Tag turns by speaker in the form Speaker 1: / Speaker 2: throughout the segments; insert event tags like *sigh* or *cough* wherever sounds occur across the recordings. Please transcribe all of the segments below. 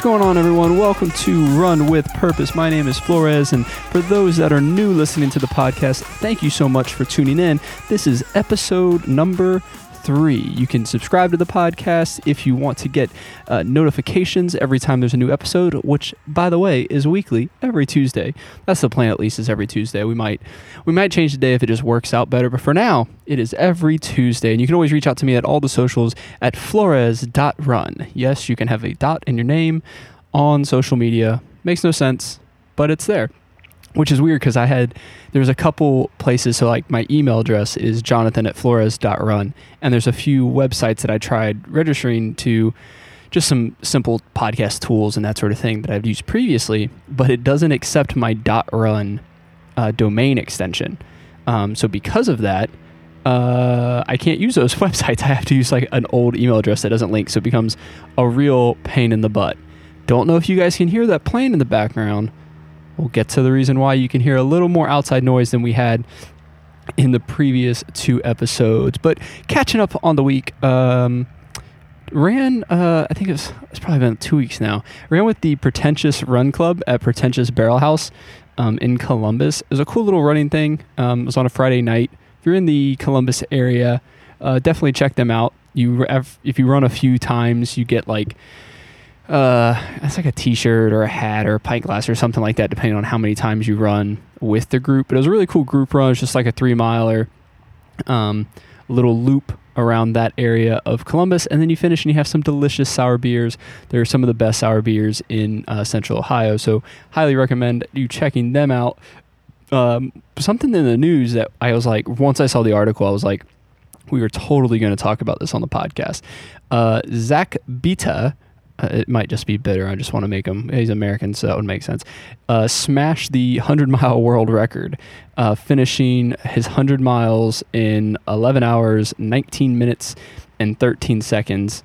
Speaker 1: What's going on, everyone? Welcome to Run with Purpose. My name is Flores, and for those that are new listening to the podcast, thank you so much for tuning in. This is episode number three. You can subscribe to the podcast if you want to get uh, notifications every time there's a new episode, which, by the way, is weekly every Tuesday. That's the plan, at least, is every Tuesday. We might we might change the day if it just works out better, but for now, it is every Tuesday. And you can always reach out to me at all the socials at flores.run. Yes, you can have a dot in your name on social media. Makes no sense, but it's there which is weird because I had there's a couple places. So like my email address is jonathan at flores.run, and there's a few websites that I tried registering to just some simple podcast tools and that sort of thing that I've used previously, but it doesn't accept my .run uh, domain extension. Um, so because of that, uh, I can't use those *laughs* websites. I have to use like an old email address that doesn't link, so it becomes a real pain in the butt. Don't know if you guys can hear that plane in the background We'll get to the reason why you can hear a little more outside noise than we had in the previous two episodes. But catching up on the week, um, ran, uh, I think it was, it's probably been two weeks now, ran with the Pretentious Run Club at Pretentious Barrel House um, in Columbus. It was a cool little running thing. Um, it was on a Friday night. If you're in the Columbus area, uh, definitely check them out. You if you run a few times, you get like uh, it's like a T-shirt or a hat or a pint glass or something like that, depending on how many times you run with the group. But it was a really cool group run. It's just like a three miler, um, little loop around that area of Columbus, and then you finish and you have some delicious sour beers. They're some of the best sour beers in uh, Central Ohio, so highly recommend you checking them out. Um, something in the news that I was like, once I saw the article, I was like, we were totally going to talk about this on the podcast. Uh, Zach Bita uh, it might just be bitter. I just want to make him. He's American, so that would make sense. Uh, smashed the 100 mile *laughs* world record, uh, finishing his 100 miles in 11 hours, 19 minutes, and 13 seconds,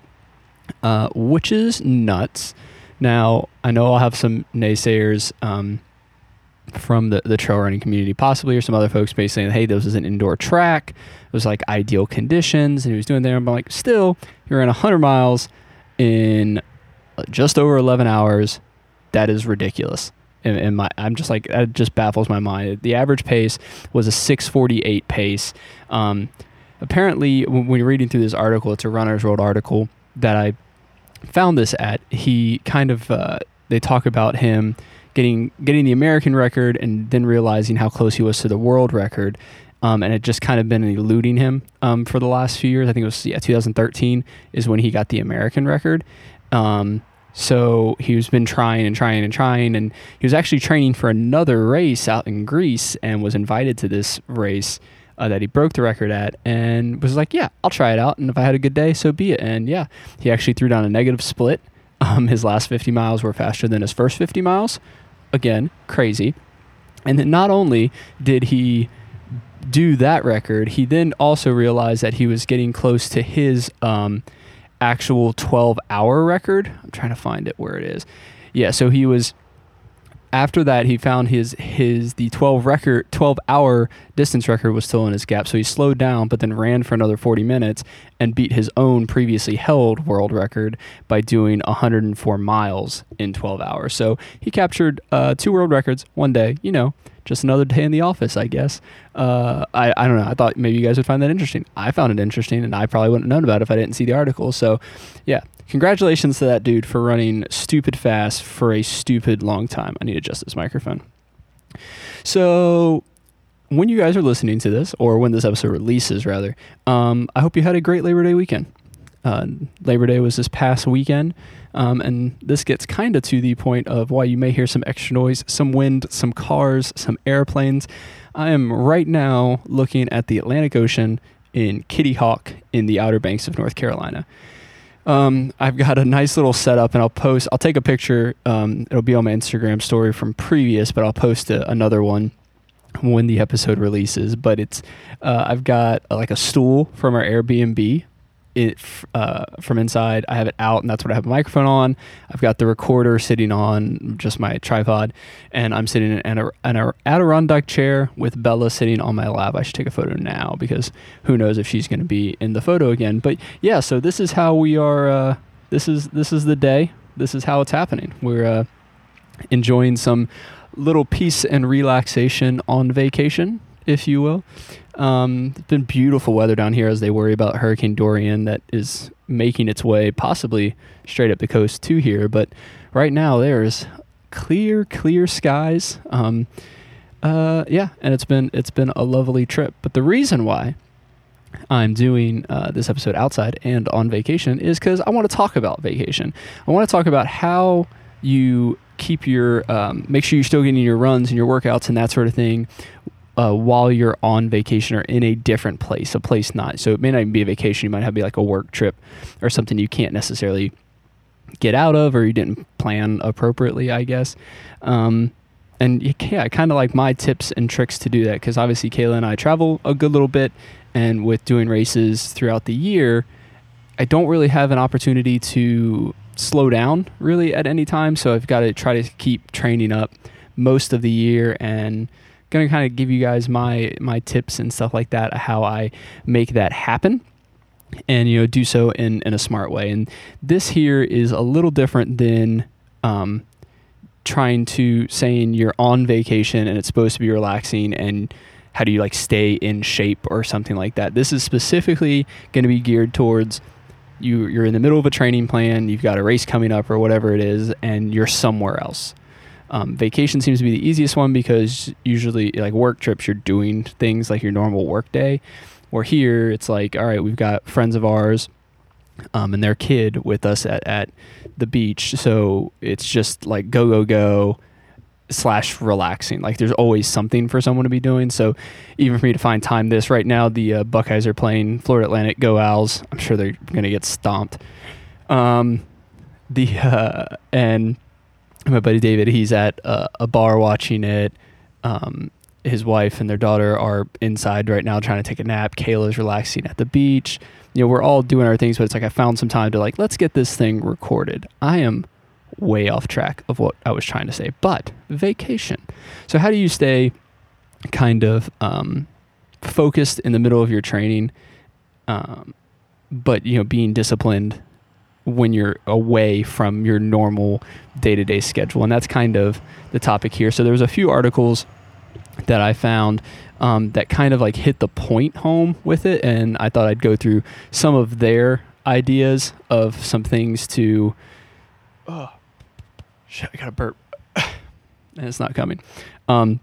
Speaker 1: uh, which is nuts. Now, I know I'll have some naysayers um, from the, the trail running community, possibly, or some other folks may saying, hey, this is an indoor track. It was like ideal conditions, and he was doing there. I'm like, still, you're in 100 miles in just over 11 hours. That is ridiculous. And, and my, I'm just like, that just baffles my mind. The average pace was a 648 pace. Um, apparently, when, when you're reading through this article, it's a Runner's World article that I found this at. He kind of, uh, they talk about him getting getting the American record and then realizing how close he was to the world record. Um, and it just kind of been eluding him um, for the last few years. I think it was yeah 2013 is when he got the American record, um, so he's been trying and trying and trying, and he was actually training for another race out in Greece and was invited to this race uh, that he broke the record at, and was like, "Yeah, I'll try it out, and if I had a good day, so be it." And yeah, he actually threw down a negative split. *laughs* Um, his last 50 miles were faster than his first 50 miles. Again, crazy. And then not only did he do that record, he then also realized that he was getting close to his um, actual 12 hour record. I'm trying to find it where it is. Yeah, so he was after that he found his his the 12 record 12 hour distance record was still in his gap so he slowed down but then ran for another 40 minutes and beat his own previously held world record by doing 104 miles in 12 hours so he captured uh, two world records one day you know just another day in the office, I guess. Uh, I, I don't know. I thought maybe you guys would find that interesting. I found it interesting, and I probably wouldn't have known about it if I didn't see the article. So, yeah, congratulations to that dude for running stupid fast for a stupid long time. I need to adjust this microphone. So, when you guys are listening to this, or when this episode releases, rather, um, I hope you had a great Labor Day weekend. Uh, Labor Day was this past weekend. Um, and this gets kind of to the point of why you may hear some extra noise, some wind, some cars, some airplanes. I am right now looking at the Atlantic Ocean in Kitty Hawk in the Outer Banks of North Carolina. Um, I've got a nice little setup, and I'll post. I'll take a picture. Um, it'll be on my Instagram story from previous, but I'll post a, another one when the episode releases. But it's uh, I've got uh, like a stool from our Airbnb it uh, from inside. I have it out, and that's what I have a microphone on. I've got the recorder sitting on just my tripod, and I'm sitting in an, an Adirondack chair with Bella sitting on my lap. I should take a photo now because who knows if she's going to be in the photo again. But yeah, so this is how we are. Uh, this is this is the day. this is how it's happening. We're uh, enjoying some little peace and relaxation on vacation, if you will. Um, it's been beautiful weather down here as they worry about Hurricane Dorian that is making its way possibly straight up the coast to here. But right now there's clear, clear skies. Um, uh, yeah, and it's been it's been a lovely trip. But the reason why I'm doing uh, this episode outside and on vacation is because I want to talk about vacation. I want to talk about how you keep your um, make sure you're still getting your runs and your workouts and that sort of thing uh, while you're on vacation or in a different place, a place not. So it may not even be a vacation. You might have be like a work trip or something you can't necessarily get out of or you didn't plan appropriately, I guess. Um, and yeah, I kind of like my tips and tricks to do that because obviously Kayla and I travel a good little bit, and with doing races throughout the year, I don't really have an opportunity to slow down really at any time. So I've got to try to keep training up most of the year and to kind of give you guys my my tips and stuff like that how I make that happen and you know do so in in a smart way. And this here is a little different than um, trying to saying you're on vacation and it's supposed to be relaxing and how do you like stay in shape or something like that. This is specifically going to be geared towards you you're in the middle of a training plan you've got a race coming up or whatever it is and you're somewhere else um, vacation seems to be the easiest one because usually, like work trips, you're doing things like your normal work day. Or here, it's like, all right, we've got friends of ours um, and their kid with us at, at the beach. So it's just like go, go, go slash relaxing. Like there's always something for someone to be doing. So even for me to find time this right now, the uh, Buckeyes are playing Florida Atlantic. Go Owls! I'm sure they're going to get stomped. Um, the *laughs* uh, and my buddy David, he's at uh, a bar watching it. Um, his wife and their daughter are inside right now trying to take a nap. Kayla's relaxing at the beach. You know, we're all doing our things, but it's like I found some time to like, let's get this thing recorded. I am way off track of what I was trying to say, but vacation. So, how do you stay kind of um, focused in the middle of your training, um, but you know, being disciplined when you're away from your normal day-to-day schedule and that's kind of the topic here. So there was a few articles that i found um, that kind of like hit the point home with it and i thought i'd go through some of their ideas of some things to oh shit i got a burp. *coughs* And it's not coming. Um,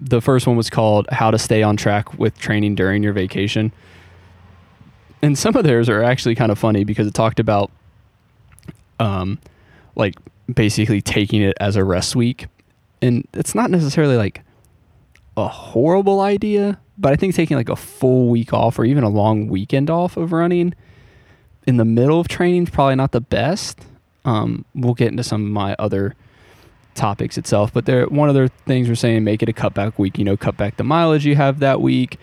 Speaker 1: the first one was called how to stay on track with training during your vacation and some of theirs are actually kind of funny because it talked about um like basically taking it as a rest week. And it's not necessarily like a horrible idea but i think taking like a full week off or even a long weekend off of running in the middle of training is probably not the best. Um, we'll get into some of my other topics itself but there one of the things we're saying make it a cutback week you know cut back the mileage you have that week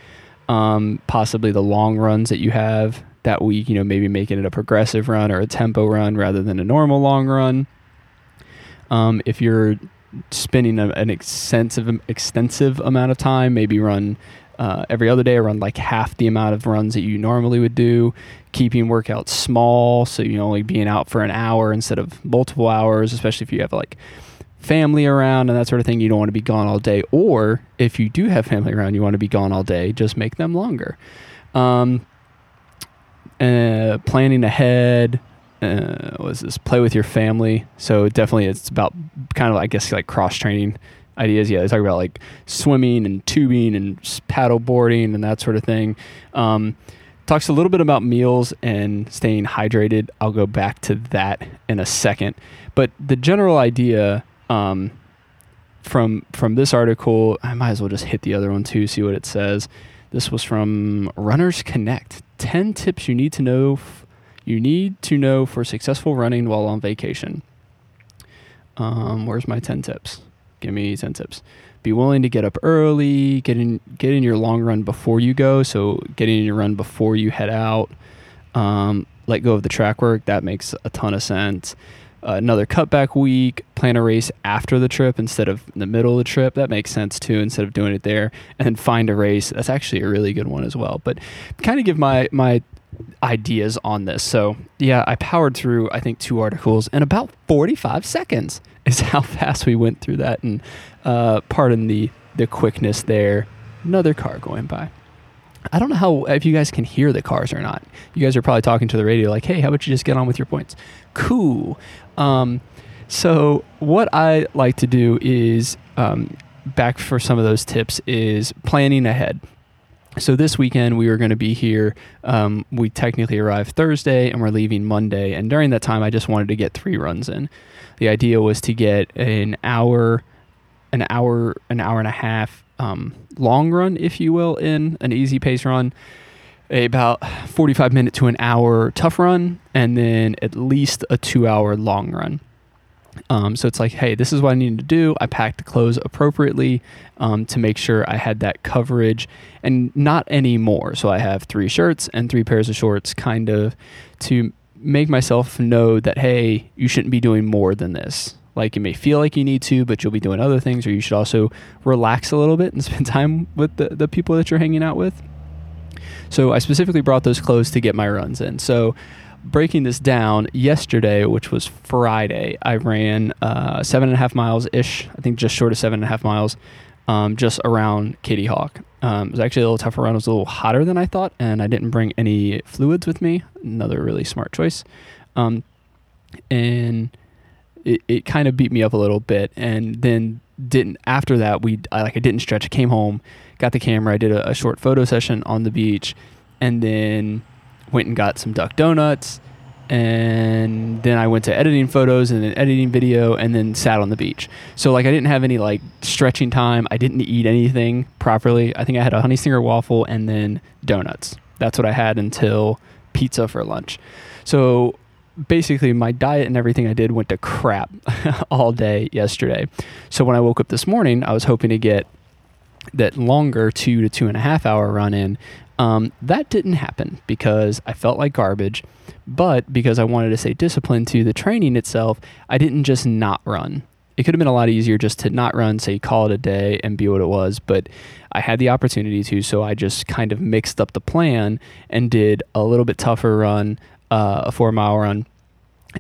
Speaker 1: um, possibly the long runs that you have that week, you know, maybe making it a progressive run or a tempo run rather than a normal long run. Um, if you're spending a, an extensive extensive amount of time, maybe run uh, every other day, or run like half the amount of runs that you normally would do. Keeping workouts small, so you only being out for an hour instead of multiple hours, especially if you have like family around and that sort of thing, you don't want to be gone all day. Or if you do have family around, you want to be gone all day, just make them longer. Um, uh, planning ahead. Uh, was this play with your family? So definitely, it's about kind of I guess like cross training ideas. Yeah, they talk about like swimming and tubing and paddle boarding and that sort of thing. Um, talks a little bit about meals and staying hydrated. I'll go back to that in a second. But the general idea um, from from this article, I might as well just hit the other one too, see what it says. This was from Runners Connect. 10 tips you need to know f- you need to know for successful running while on vacation. Um, where's my 10 tips? Give me 10 tips. Be willing to get up early, get in get in your long run before you go, so getting in your run before you head out. Um, let go of the track work, that makes a ton of sense another cutback week, plan a race after the trip instead of in the middle of the trip. That makes sense too, instead of doing it there. And then find a race. That's actually a really good one as well. But kind of give my my ideas on this. So, yeah, I powered through, I think, two articles in about 45 seconds is *laughs* how fast we went through that. And uh, pardon the, the quickness there. Another car going by. I don't know how if you guys can hear the cars or not. You guys are probably talking to the radio like, "Hey, how about you just get on with your points?" Cool. Um, so what I like to do is um, back for some of those tips is planning ahead. So this weekend we were going to be here. Um, we technically arrived Thursday and we're leaving Monday. And during that time, I just wanted to get three runs in. The idea was to get an hour, an hour, an hour and a half um, long run, if you will, in an easy pace run, about 45 minute to an hour tough run, and then at least a two hour long run. Um, so it's like, hey, this is what I need to do. I packed the clothes appropriately um, to make sure I had that coverage and not any more. So I have three shirts and three pairs of shorts, kind of to make myself know that, hey, you shouldn't be doing more than this. Like you may feel like you need to, but you'll be doing other things, or you should also relax a little bit and *laughs* spend time with the, the people that you're hanging out with. So I specifically brought those clothes to get my runs in. So breaking this down, yesterday, which was Friday, I ran uh, seven and a half miles ish. I think just short of seven and a half miles, um, just around Kitty Hawk. Um, it was actually a little tougher run. It was a little hotter than I thought, and I didn't bring any fluids with me. Another really smart choice. Um, and it, it kind of beat me up a little bit. And then didn't after that we I, like I didn't stretch. Came home, got the camera, I did a, a short photo session on the beach, and then went and got some duck donuts and then I went to editing photos and then editing video and then sat on the beach. So like I didn't have any like stretching time. I didn't eat anything properly. I think I had a honey stinger waffle and then donuts. That's what I had until pizza for lunch. So basically my diet and everything I did went to crap *laughs* all day yesterday. So when I woke up this morning, I was hoping to get that longer two to two and a half hour run in. Um, that didn't happen because I felt like garbage, but because I wanted to stay disciplined to the training itself, I didn't just not run. It could have been a lot easier just to not run, say, call it a day and be what it was, but I had the opportunity to, so I just kind of mixed up the plan and did a little bit tougher run, uh, a four mile run,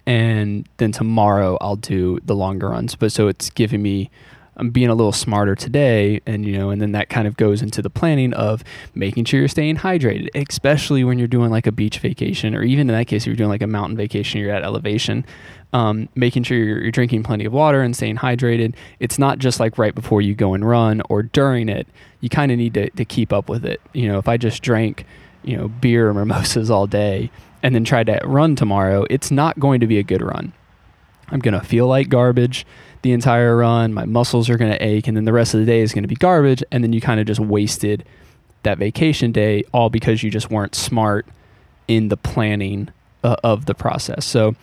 Speaker 1: and then tomorrow I'll do the longer runs. But so it's giving me I'm being a little smarter today and you know and then that kind of goes into the planning of making sure you're staying hydrated especially when you're doing like a beach vacation or even in that case if you're doing like a mountain vacation you're at elevation um, making sure you're, you're drinking plenty of water and staying hydrated. It's not just like right before you go and run or during it. You kind of need to, to keep up with it. You know if i just drank you know beer or mimosas all day and then try to run tomorrow, it's not going to be a good run. I'm going to feel like garbage the entire run. My muscles are going to ache, and then the rest of the day is going to be garbage. And then you kind of just wasted that vacation day all because you just weren't smart in the planning uh, of the process. So,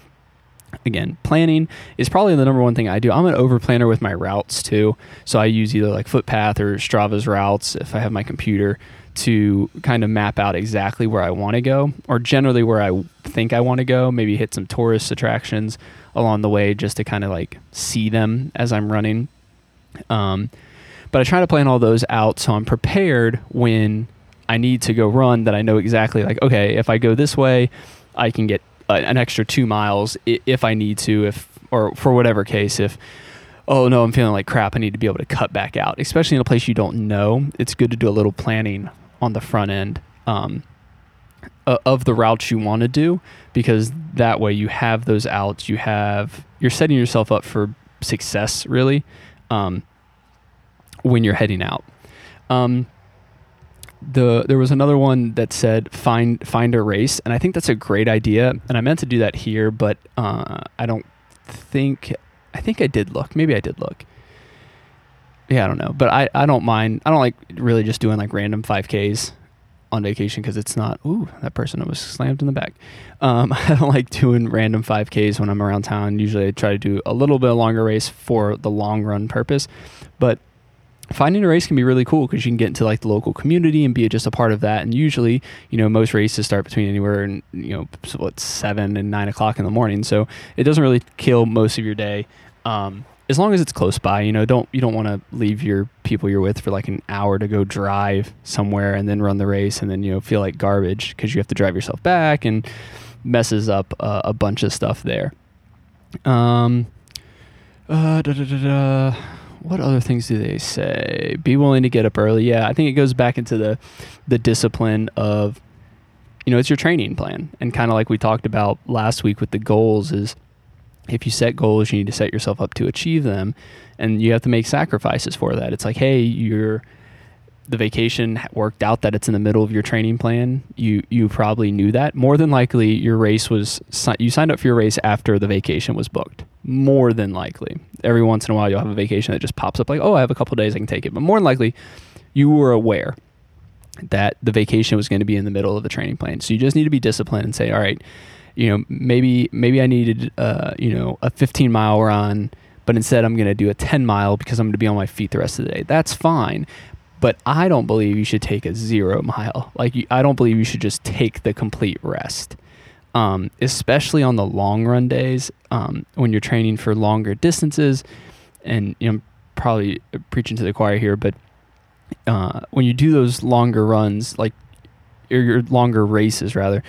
Speaker 1: again, planning is probably the number one thing I do. I'm an over planner with my routes too. So I use either like Footpath or Strava's routes if I have my computer to kind of map out exactly where I want to go, or generally where I think I want to go. Maybe hit some tourist attractions along the way just to kind of like see them as I'm running. Um, but I try to plan all those out so I'm prepared when I need to go run. That I know exactly like okay, if I go this way, I can get uh, an extra two miles if I need to, if or for whatever case if oh no, I'm feeling like crap. I need to be able to cut back out, especially in a place you don't know. It's good to do a little planning on the front end um, of the routes you want to do because that way you have those outs you have you're setting yourself up for success really um, when you're heading out um, the there was another one that said find find a race and i think that's a great idea and i meant to do that here but uh, i don't think i think i did look maybe i did look yeah, I don't know, but I, I don't mind. I don't like really just doing like random 5Ks on vacation because it's not. Ooh, that person was slammed in the back. Um, *laughs* I don't like doing random 5Ks when I'm around town. Usually, I try to do a little bit longer race for the long run purpose, but finding a race can be really cool because you can get into like the local community and be just a part of that. And usually, you know, most races start between anywhere and you know what seven and nine o'clock in the morning, so it doesn't really kill most of your day. Um, as long as it's close by, you know, don't you don't want to leave your people you're with for like an hour to go drive somewhere and then run the race and then you know feel like garbage because you have to drive yourself back and messes up uh, a bunch of stuff there. Um, uh, da, da, da, what other things do they say? Be willing to get up early. Yeah, I think it goes back into the the discipline of you know, it's your training plan. And kind of like we talked about last week with the goals is if you set goals, you need to set yourself up to achieve them and you have to make sacrifices for that. It's like, hey, you're the vacation worked out that it's in the middle of your training plan. You you probably knew that. More than likely your race was you signed up for your race after the vacation was booked. More than likely. Every once in a while you'll have a vacation that just pops up like, "Oh, I have a couple days I can take it." But more than likely you were aware that the vacation was going to be in the middle of the training plan. So you just need to be disciplined and say, all right, you know, maybe maybe I needed uh, you know a 15 mile run, but instead I'm going to do a 10 mile because I'm going to be on my feet the rest of the day. That's fine. But I don't believe you should take a zero mile. Like I don't believe you should just take the complete rest. Um, especially on the long run days um, when you're training for longer distances, and you know, I'm probably preaching to the choir here, but uh, when you do those longer runs, like or your longer races rather,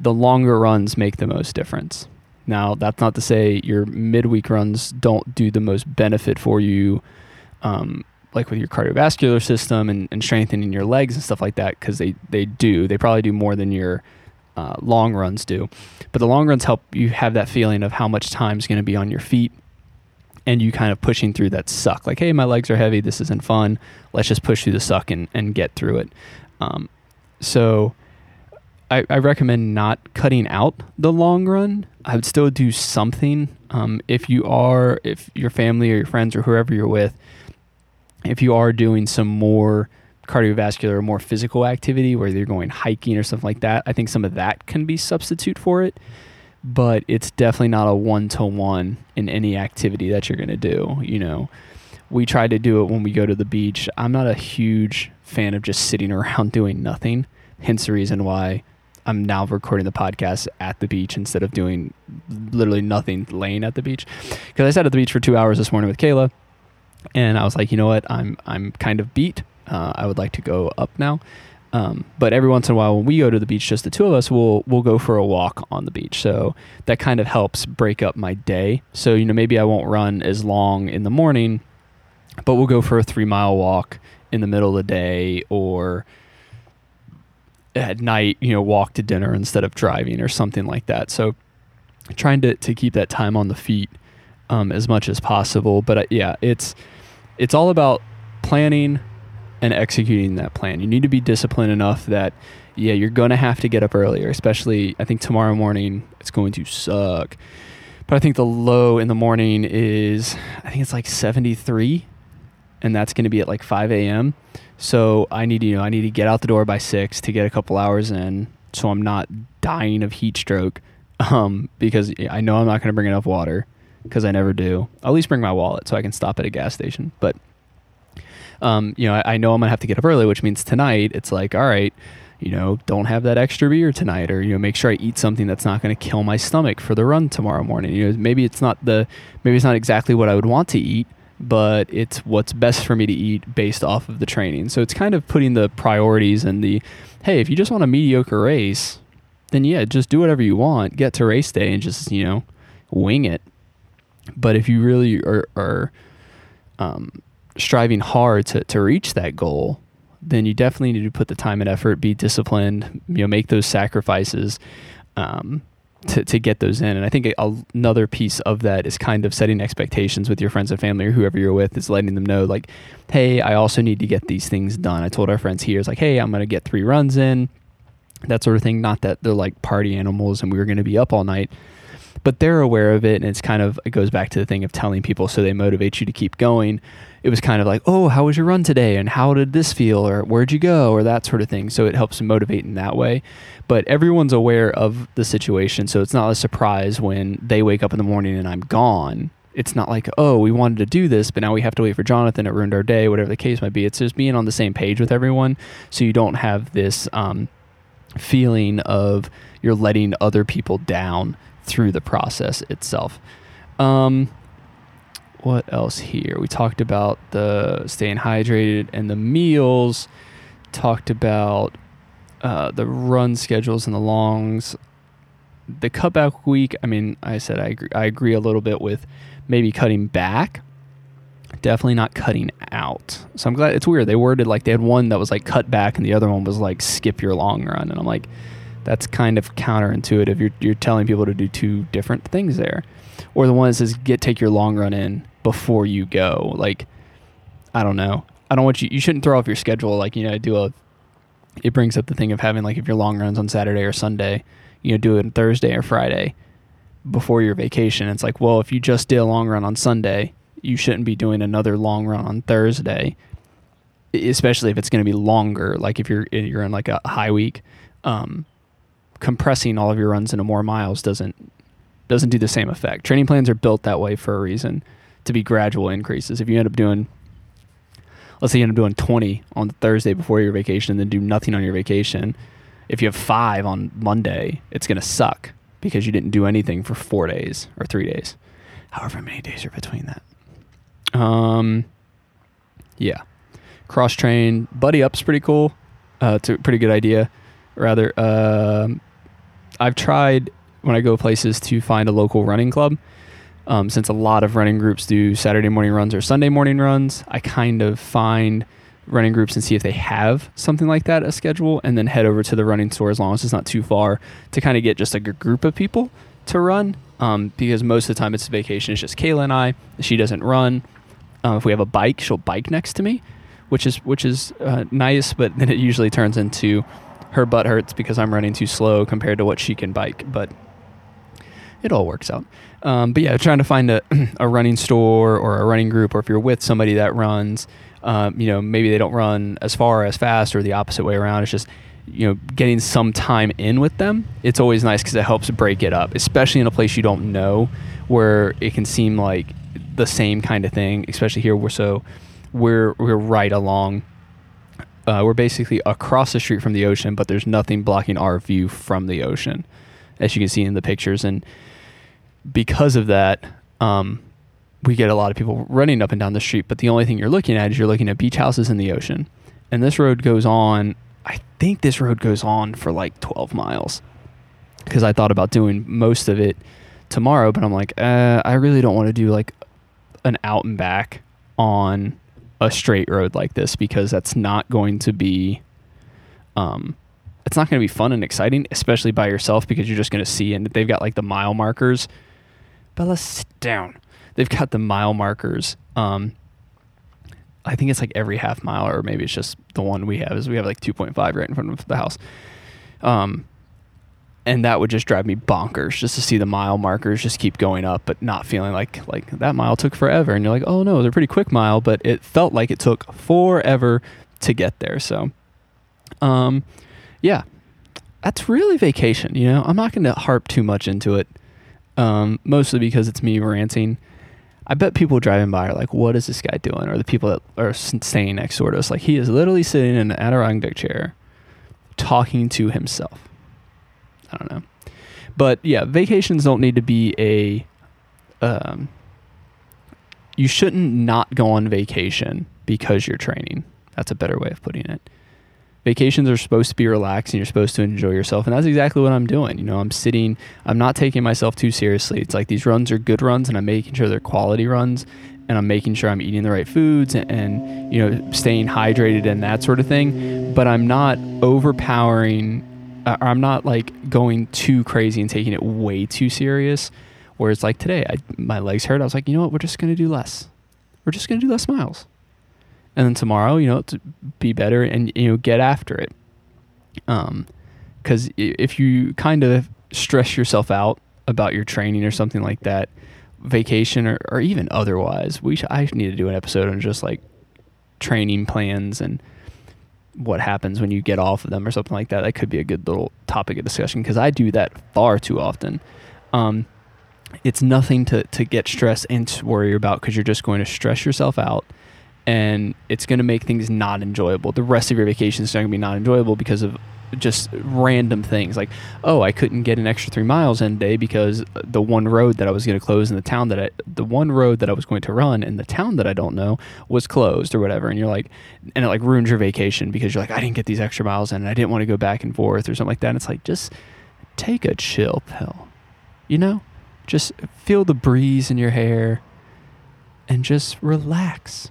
Speaker 1: the longer runs make the most difference. Now, that's not to say your midweek runs don't do the most benefit for you, um, like with your cardiovascular system and, and, strengthening your legs and stuff like that, because they, they do. They probably do more than your uh, long runs do. But the long runs help you have that feeling of how much time is going to be on your feet and you kind of pushing through that suck. Like, hey, my legs are heavy. This isn't fun. Let's just push through the suck and, and get through it. Um, so I, I, recommend not cutting out the long run. I would still do something. Um, if you are, if your family or your friends or whoever you're with, if you are doing some more cardiovascular or more physical activity whether you're going hiking or something like that, I think some of that can be substitute for it but it's definitely not a one to one in any activity that you're going to do. You know, we try to do it when we go to the beach. I'm not a huge fan of just sitting *laughs* around doing nothing, hence the reason why I'm now recording the podcast at the beach instead of doing literally nothing laying at the beach. Because I sat at the beach for two hours this morning with Kayla, and I was like, you know what, I'm I'm kind of beat. Uh, I would like to go up now. Um, but every once in a while, when we go to the beach, just the two of us, we'll we'll go for a walk on the beach. So that kind of helps break up my day. So you know, maybe I won't run as long in the morning, but we'll go for a three mile walk in the middle of the day, or at night, you know, walk to dinner instead of driving or something like that. So trying to to keep that time on the feet um, as much as possible. But uh, yeah, it's it's all about planning and executing that plan. You need to be disciplined enough that yeah, you're going to have to get up earlier, especially I think tomorrow morning it's going to suck. But I think the low in the morning is I think it's like 73 and that's going to be at like 5 a.m. So I need to, you know, I need to get out the door by 6 to get a couple hours in so I'm not dying of heat stroke *laughs* um, because I know I'm not going to bring enough water because I never do. I'll at least bring my wallet so I can stop at a gas station. But um, you know, I, I know I'm gonna have to get up early, which means tonight it's like, all right, you know, don't have that extra beer tonight, or you know, make sure I eat something that's not going to kill my stomach for the run tomorrow morning. You know, maybe it's not the, maybe it's not exactly what I would want to eat, but it's what's best for me to eat based off of the training. So it's kind of putting the priorities and the, hey, if you just want a mediocre race, then yeah, just do whatever you want. Get to race day and just you know, wing it. But if you really are, are um, striving hard to, to reach that goal, then you definitely need to put the time and effort, be disciplined, you know, make those sacrifices um, to, to get those in. And I think a, another piece of that is kind of setting expectations with your friends and family or whoever you're with is letting them know, like, hey, I also need to get these things done. I told our friends here, it's like, hey, I'm going to get three runs in, that sort of thing. Not that they're like party animals and we were going to be up all night, but they're aware of it. And it's kind of, it goes back to the thing of telling people so they motivate you to keep going it was kind of like, oh, how was your run today? And how did this feel? Or where'd you go? Or that sort of thing. So it helps motivate in that way. But everyone's aware of the situation. So it's not a surprise when they wake up in the morning and I'm gone. It's not like, oh, we wanted to do this, but now we have to wait for Jonathan. It ruined our day, whatever the case might be. It's just being on the same page with everyone. So you don't have this um, feeling of you're letting other people down through the process itself. Um, what else here? We talked about the staying hydrated and the meals. Talked about uh, the run schedules and the longs. The cutback week. I mean, I said I agree, I agree a little bit with maybe cutting back. Definitely not cutting out. So I'm glad it's weird. They worded like they had one that was like cut back and the other one was like skip your long run. And I'm like, that's kind of counterintuitive. You're you're telling people to do two different things there. Or the one that says get take your long run in before you go. Like I don't know. I don't want you you shouldn't throw off your schedule like, you know, do a it brings up the thing of having like if your long runs on Saturday or Sunday, you know, do it on Thursday or Friday before your vacation. It's like, well, if you just did a long run on Sunday, you shouldn't be doing another long run on Thursday, especially if it's going to be longer. Like if you're you're in like a high week, um, compressing all of your runs into more miles doesn't doesn't do the same effect. Training plans are built that way for a reason to be gradual increases. If you end up doing let's say you end up doing 20 on Thursday before your vacation and then do nothing on your vacation, if you have 5 on Monday, it's going to suck because you didn't do anything for 4 days or 3 days. However many days are between that. Um yeah. Cross train, buddy up's pretty cool. Uh, it's a pretty good idea. Rather, um, I've tried when I go places to find a local running club. Um, since a lot of running groups do Saturday morning runs or Sunday morning runs, I kind of find running groups and see if they have something like that a schedule, and then head over to the running store as long as it's not too far to kind of get just like a group of people to run. Um, because most of the time it's vacation, it's just Kayla and I. She doesn't run. Uh, if we have a bike, she'll bike next to me, which is which is uh, nice. But then it usually turns into her butt hurts because I'm running too slow compared to what she can bike. But it all works out. Um, but yeah, trying to find a, *clears throat* a running store or a running group, or if you're with somebody that runs, um, you know, maybe they don't run as far as fast or the opposite way around. It's just, you know, getting some time in with them. It's always nice because it helps break it up, especially in a place you don't know where it can seem like the same kind of thing, especially here. We're so we're we're right along. Uh, we're basically across the street from the ocean, but there's nothing blocking our view from the ocean, as you can see in the pictures. And because of that, um, we get a lot of people running up and down the street. But the only thing you're looking at is you're looking at beach houses in the ocean. And this road goes on. I think this road goes on for like 12 miles because I thought about doing most of it tomorrow, but I'm like, uh, I really don't want to do like an out and back on a straight road like this because that's not going to be um it's not going to be fun and exciting especially by yourself because you're just going to see and they've got like the mile markers. Bella sit down. They've got the mile markers um I think it's like every half mile or maybe it's just the one we have is we have like 2.5 right in front of the house. Um and that would just drive me bonkers just to see the mile markers just keep going up but not feeling like like that mile took forever and you're like oh no they're pretty quick mile but it felt like it took forever to get there so um yeah that's really vacation you know i'm not going to harp too much into it um mostly because it's me ranting I bet people driving by are like, "What is this guy doing?" Or the people that are staying next door to us, like he is literally sitting in an Adirondack chair, talking to himself. I don't know. But yeah, vacations don't need to be a. Um, you shouldn't not go on vacation because you're training. That's a better way of putting it. Vacations are supposed to be relaxed and you're supposed to enjoy yourself. And that's exactly what I'm doing. You know, I'm sitting, I'm not taking myself too seriously. It's like these runs are good runs and I'm making sure they're quality runs and I'm making sure I'm eating the right foods and, and you know, staying hydrated and that sort of thing. But I'm not overpowering I'm not like going too crazy and taking it way too serious. Whereas like today, I, my legs hurt. I was like, you know what? We're just gonna do less. We're just gonna do less miles. And then tomorrow, you know, to be better and you know get after it. Um, because if you kind of stress yourself out about your training or something like that, vacation or, or even otherwise, we sh- I need to do an episode on just like training plans and what happens when you get off of them or something like that. That could be a good little topic of discussion because I do that far too often. Um, it's nothing to, to get stressed and to worry about because you're just going to stress yourself out and it's going to make things not enjoyable. The rest of your vacation is going to be not enjoyable because of just random things like, oh, I couldn't get an extra three miles in a day because the one road that I was going to close in the town that I, the one road that I was going to run in the town that I don't know was closed or whatever. And you're like, and it like ruins your vacation because you're like, I didn't get these extra miles in and I didn't want to go back and forth or something like that. And it's like, just take a chill pill, you know? Just feel the breeze in your hair and just relax.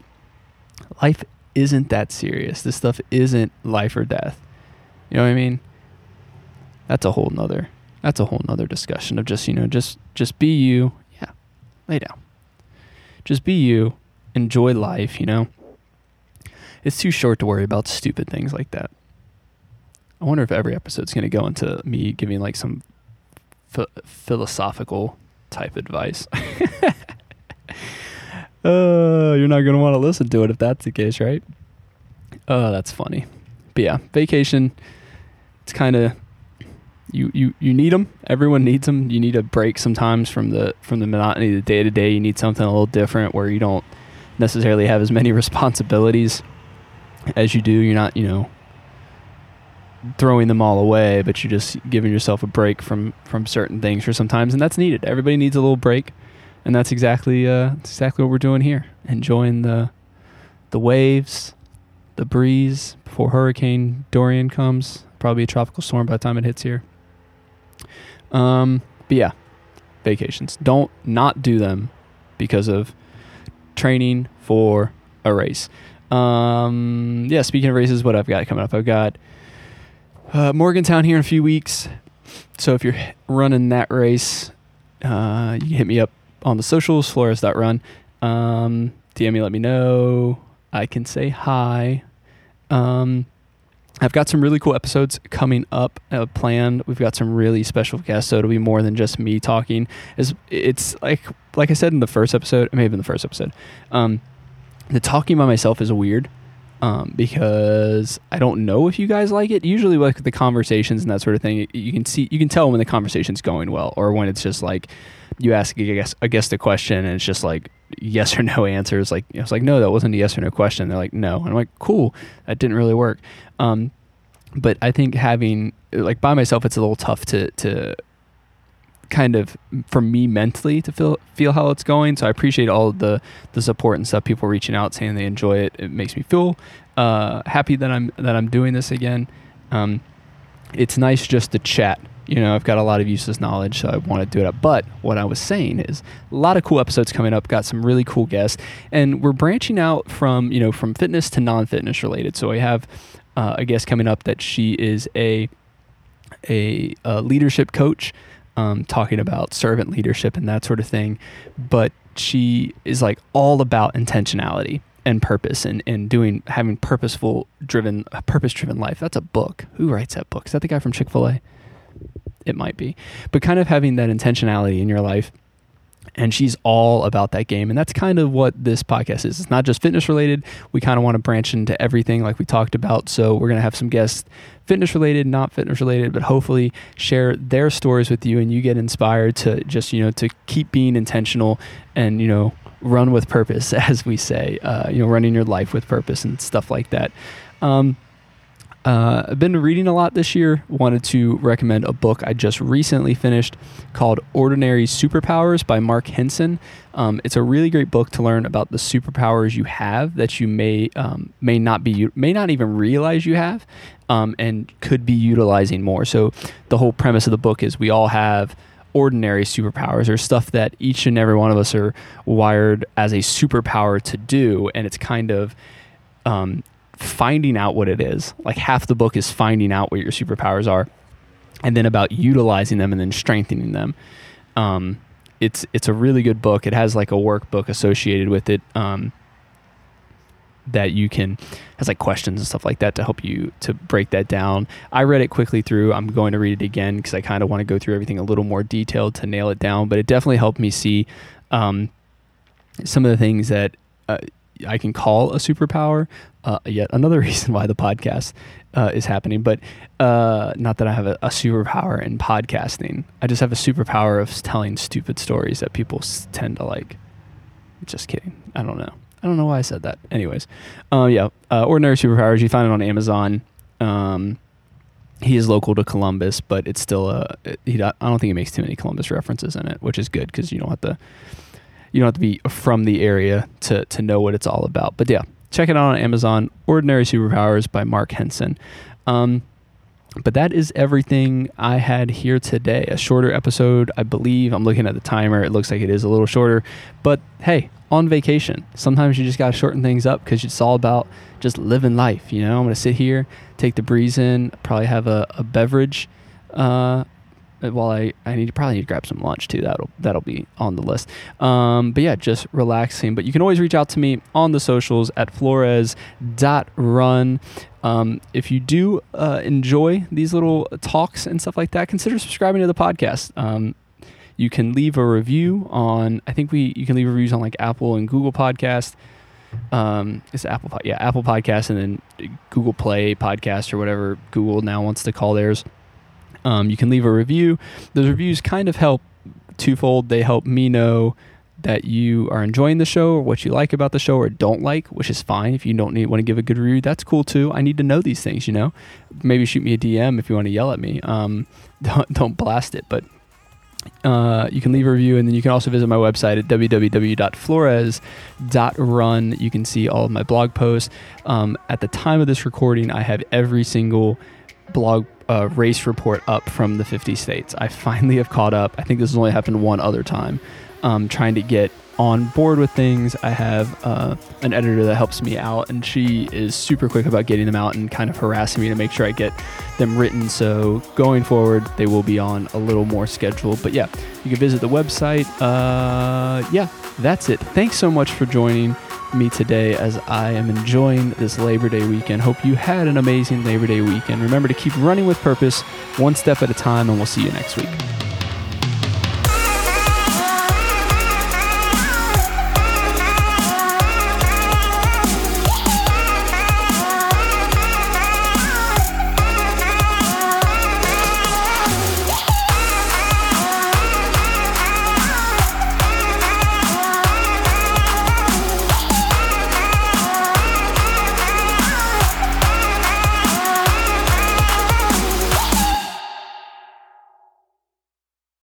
Speaker 1: Life isn't that serious. This stuff isn't life or death. You know what I mean? That's a whole nother that's a whole nother discussion of just, you know, just just be you. Yeah. Lay down. Just be you. Enjoy life, you know? It's too short to worry about stupid things like that. I wonder if every episode's going to go into me giving like some philosophical type advice. *laughs* uh, you're not going to want to listen to it if that's the case, right? Oh, that's funny. But yeah, vacation, it's kind of you, you you need them. Everyone needs them. You need a break sometimes from the from the monotony of the day to day. You need something a little different where you don't necessarily have as many *laughs* responsibilities as you do. You're not, you know, throwing them all away, but you're just giving yourself a break from from certain things for sometimes, and that's needed. Everybody needs a little break, and that's exactly uh, exactly what we're doing here. Enjoying the the waves, the breeze before Hurricane Dorian comes. Probably a tropical storm by the time it hits here. Um, but yeah, vacations. Don't not do them because of training for a race. Um, yeah, speaking of races, what I've got coming up, I've got uh, Morgantown here in a few weeks. So if you're running that race, uh, you can hit me up on the socials, Flores.run. Um, DM me, let me know. I can say hi. Um, I've got some really cool episodes coming up uh, planned. We've got some really special guests, so it'll be more than just me talking. It's, it's like like I said in the first episode, maybe in the first episode. Um, the talking by myself is weird um, because I don't know if you guys like it. Usually, like the conversations and that sort of thing, you can see you can tell when the conversation's going well, or when it's just like you ask a guest, a guest a question and it's just like yes or no *laughs* answers. Like I was like no, that wasn't a yes or no question. They're like no, and I'm like cool, that didn't really work. Um, but I think having like by myself, it's a little tough to to kind of for me mentally to feel feel how it's going. So I appreciate all the the support and stuff. People reaching out saying they enjoy it. It makes me feel uh, happy that I'm that I'm doing this again. Um, it's nice just to chat. You know, I've got a lot of useless knowledge, so I want to do it up. But what I was saying is a lot of cool episodes coming up. Got some really cool guests, and we're branching out from you know from fitness to non-fitness related. So I have uh, a guest coming up that she is a a, a leadership coach um, talking about servant leadership and that sort of thing. But she is like all about intentionality and purpose and, and doing having purposeful driven purpose driven life. That's a book. Who writes that book? Is that the guy from Chick fil A? It might be. But kind of having that intentionality in your life and she's all about that game and that's kind of what this podcast is. It's not just fitness related. We kind of want to branch into everything like we talked about. So we're going to have some guests fitness related not fitness related but hopefully share their stories with you and you get inspired to just you know to keep being intentional and you know run with purpose *laughs* as we say uh, you know running your life with purpose and stuff like that. Um, uh, I've been reading a lot this year. Wanted to recommend a book I just recently finished called Ordinary Superpowers by Mark Henson. Um, it's a really great book to learn about the superpowers you have that you may um, may not be may not even realize you have, um, and could be utilizing more. So the whole premise of the book is we all have ordinary superpowers or stuff that each and every one of us are wired as a superpower to do, and it's kind of um, finding out what it is. Like half the book is finding out what your superpowers are, and then about utilizing them and then strengthening them. Um, it's it's a really good book. It has like a workbook associated with it um, that you can has like questions and stuff like that to help you to break that down. I read it quickly through. I'm going to read it again because I kind of want to go through everything a little more detailed to nail it down. But it definitely helped me see um, some of the things that. Uh, I can call a superpower. Uh, yet another *laughs* reason why the podcast uh, is happening, but uh, not that I have a, a, superpower in podcasting. I just have a superpower of telling stupid stories that people tend to like. Just kidding. I don't know. I don't know why I said that. Anyways, uh, yeah, uh, ordinary superpowers. You find it on Amazon. Um, he is local to Columbus, but it's still a. He, I don't think he makes too many Columbus references in it, which is good because you don't have to. You don't have to be from the area to to know what it's all about. But yeah, check it out on Amazon. Ordinary Superpowers by Mark Henson. Um, but that is everything I had here today. A shorter episode, I believe. I'm looking at the timer. It looks like it is a little shorter. But hey, on vacation, sometimes you just got to shorten things up because it's all about just living life. You know, I'm going to sit here, take the breeze in, probably have a, a beverage. Uh, while I, I need to probably need to grab some lunch too. That'll that'll be on the list. Um, but yeah, just relaxing. But you can always reach out to me on the socials at flores.run. Um, if you do uh, enjoy these little talks and stuff like that, consider subscribing to the podcast. Um, you can leave a review on. I think we you can leave reviews on like Apple and Google Podcast. Um, it's Apple, yeah, Apple Podcast, and then Google Play Podcast or whatever Google now wants to call theirs. Um, you can leave a review. Those reviews kind of help twofold. They help me know that you are enjoying the show or what you like about the show or don't like, which is fine. If you don't need, want to give a good review, that's cool too. I need to know these things, you know. Maybe shoot me a DM if you want to yell at me. Um, *laughs* don't, don't blast it, but uh, you can leave a review and then you can also visit my website at www.flores.run. You can see all of my blog posts. Um, at the time of this recording, I have every single blog uh, race report up from the 50 states. I finally have caught up. I think this has only happened one other time. Um, trying to get on board with things. I have uh, an editor that helps me out, and she is super quick about getting them out and kind of harassing me to make sure I get them written. So going forward, they will be on a little more schedule. But yeah, you can visit the website. Uh, yeah, that's it. Thanks so much for joining me today as I am enjoying this Labor Day weekend. Hope you had an amazing Labor Day weekend. Remember to keep running with purpose, one step at a time, and we'll see you next week.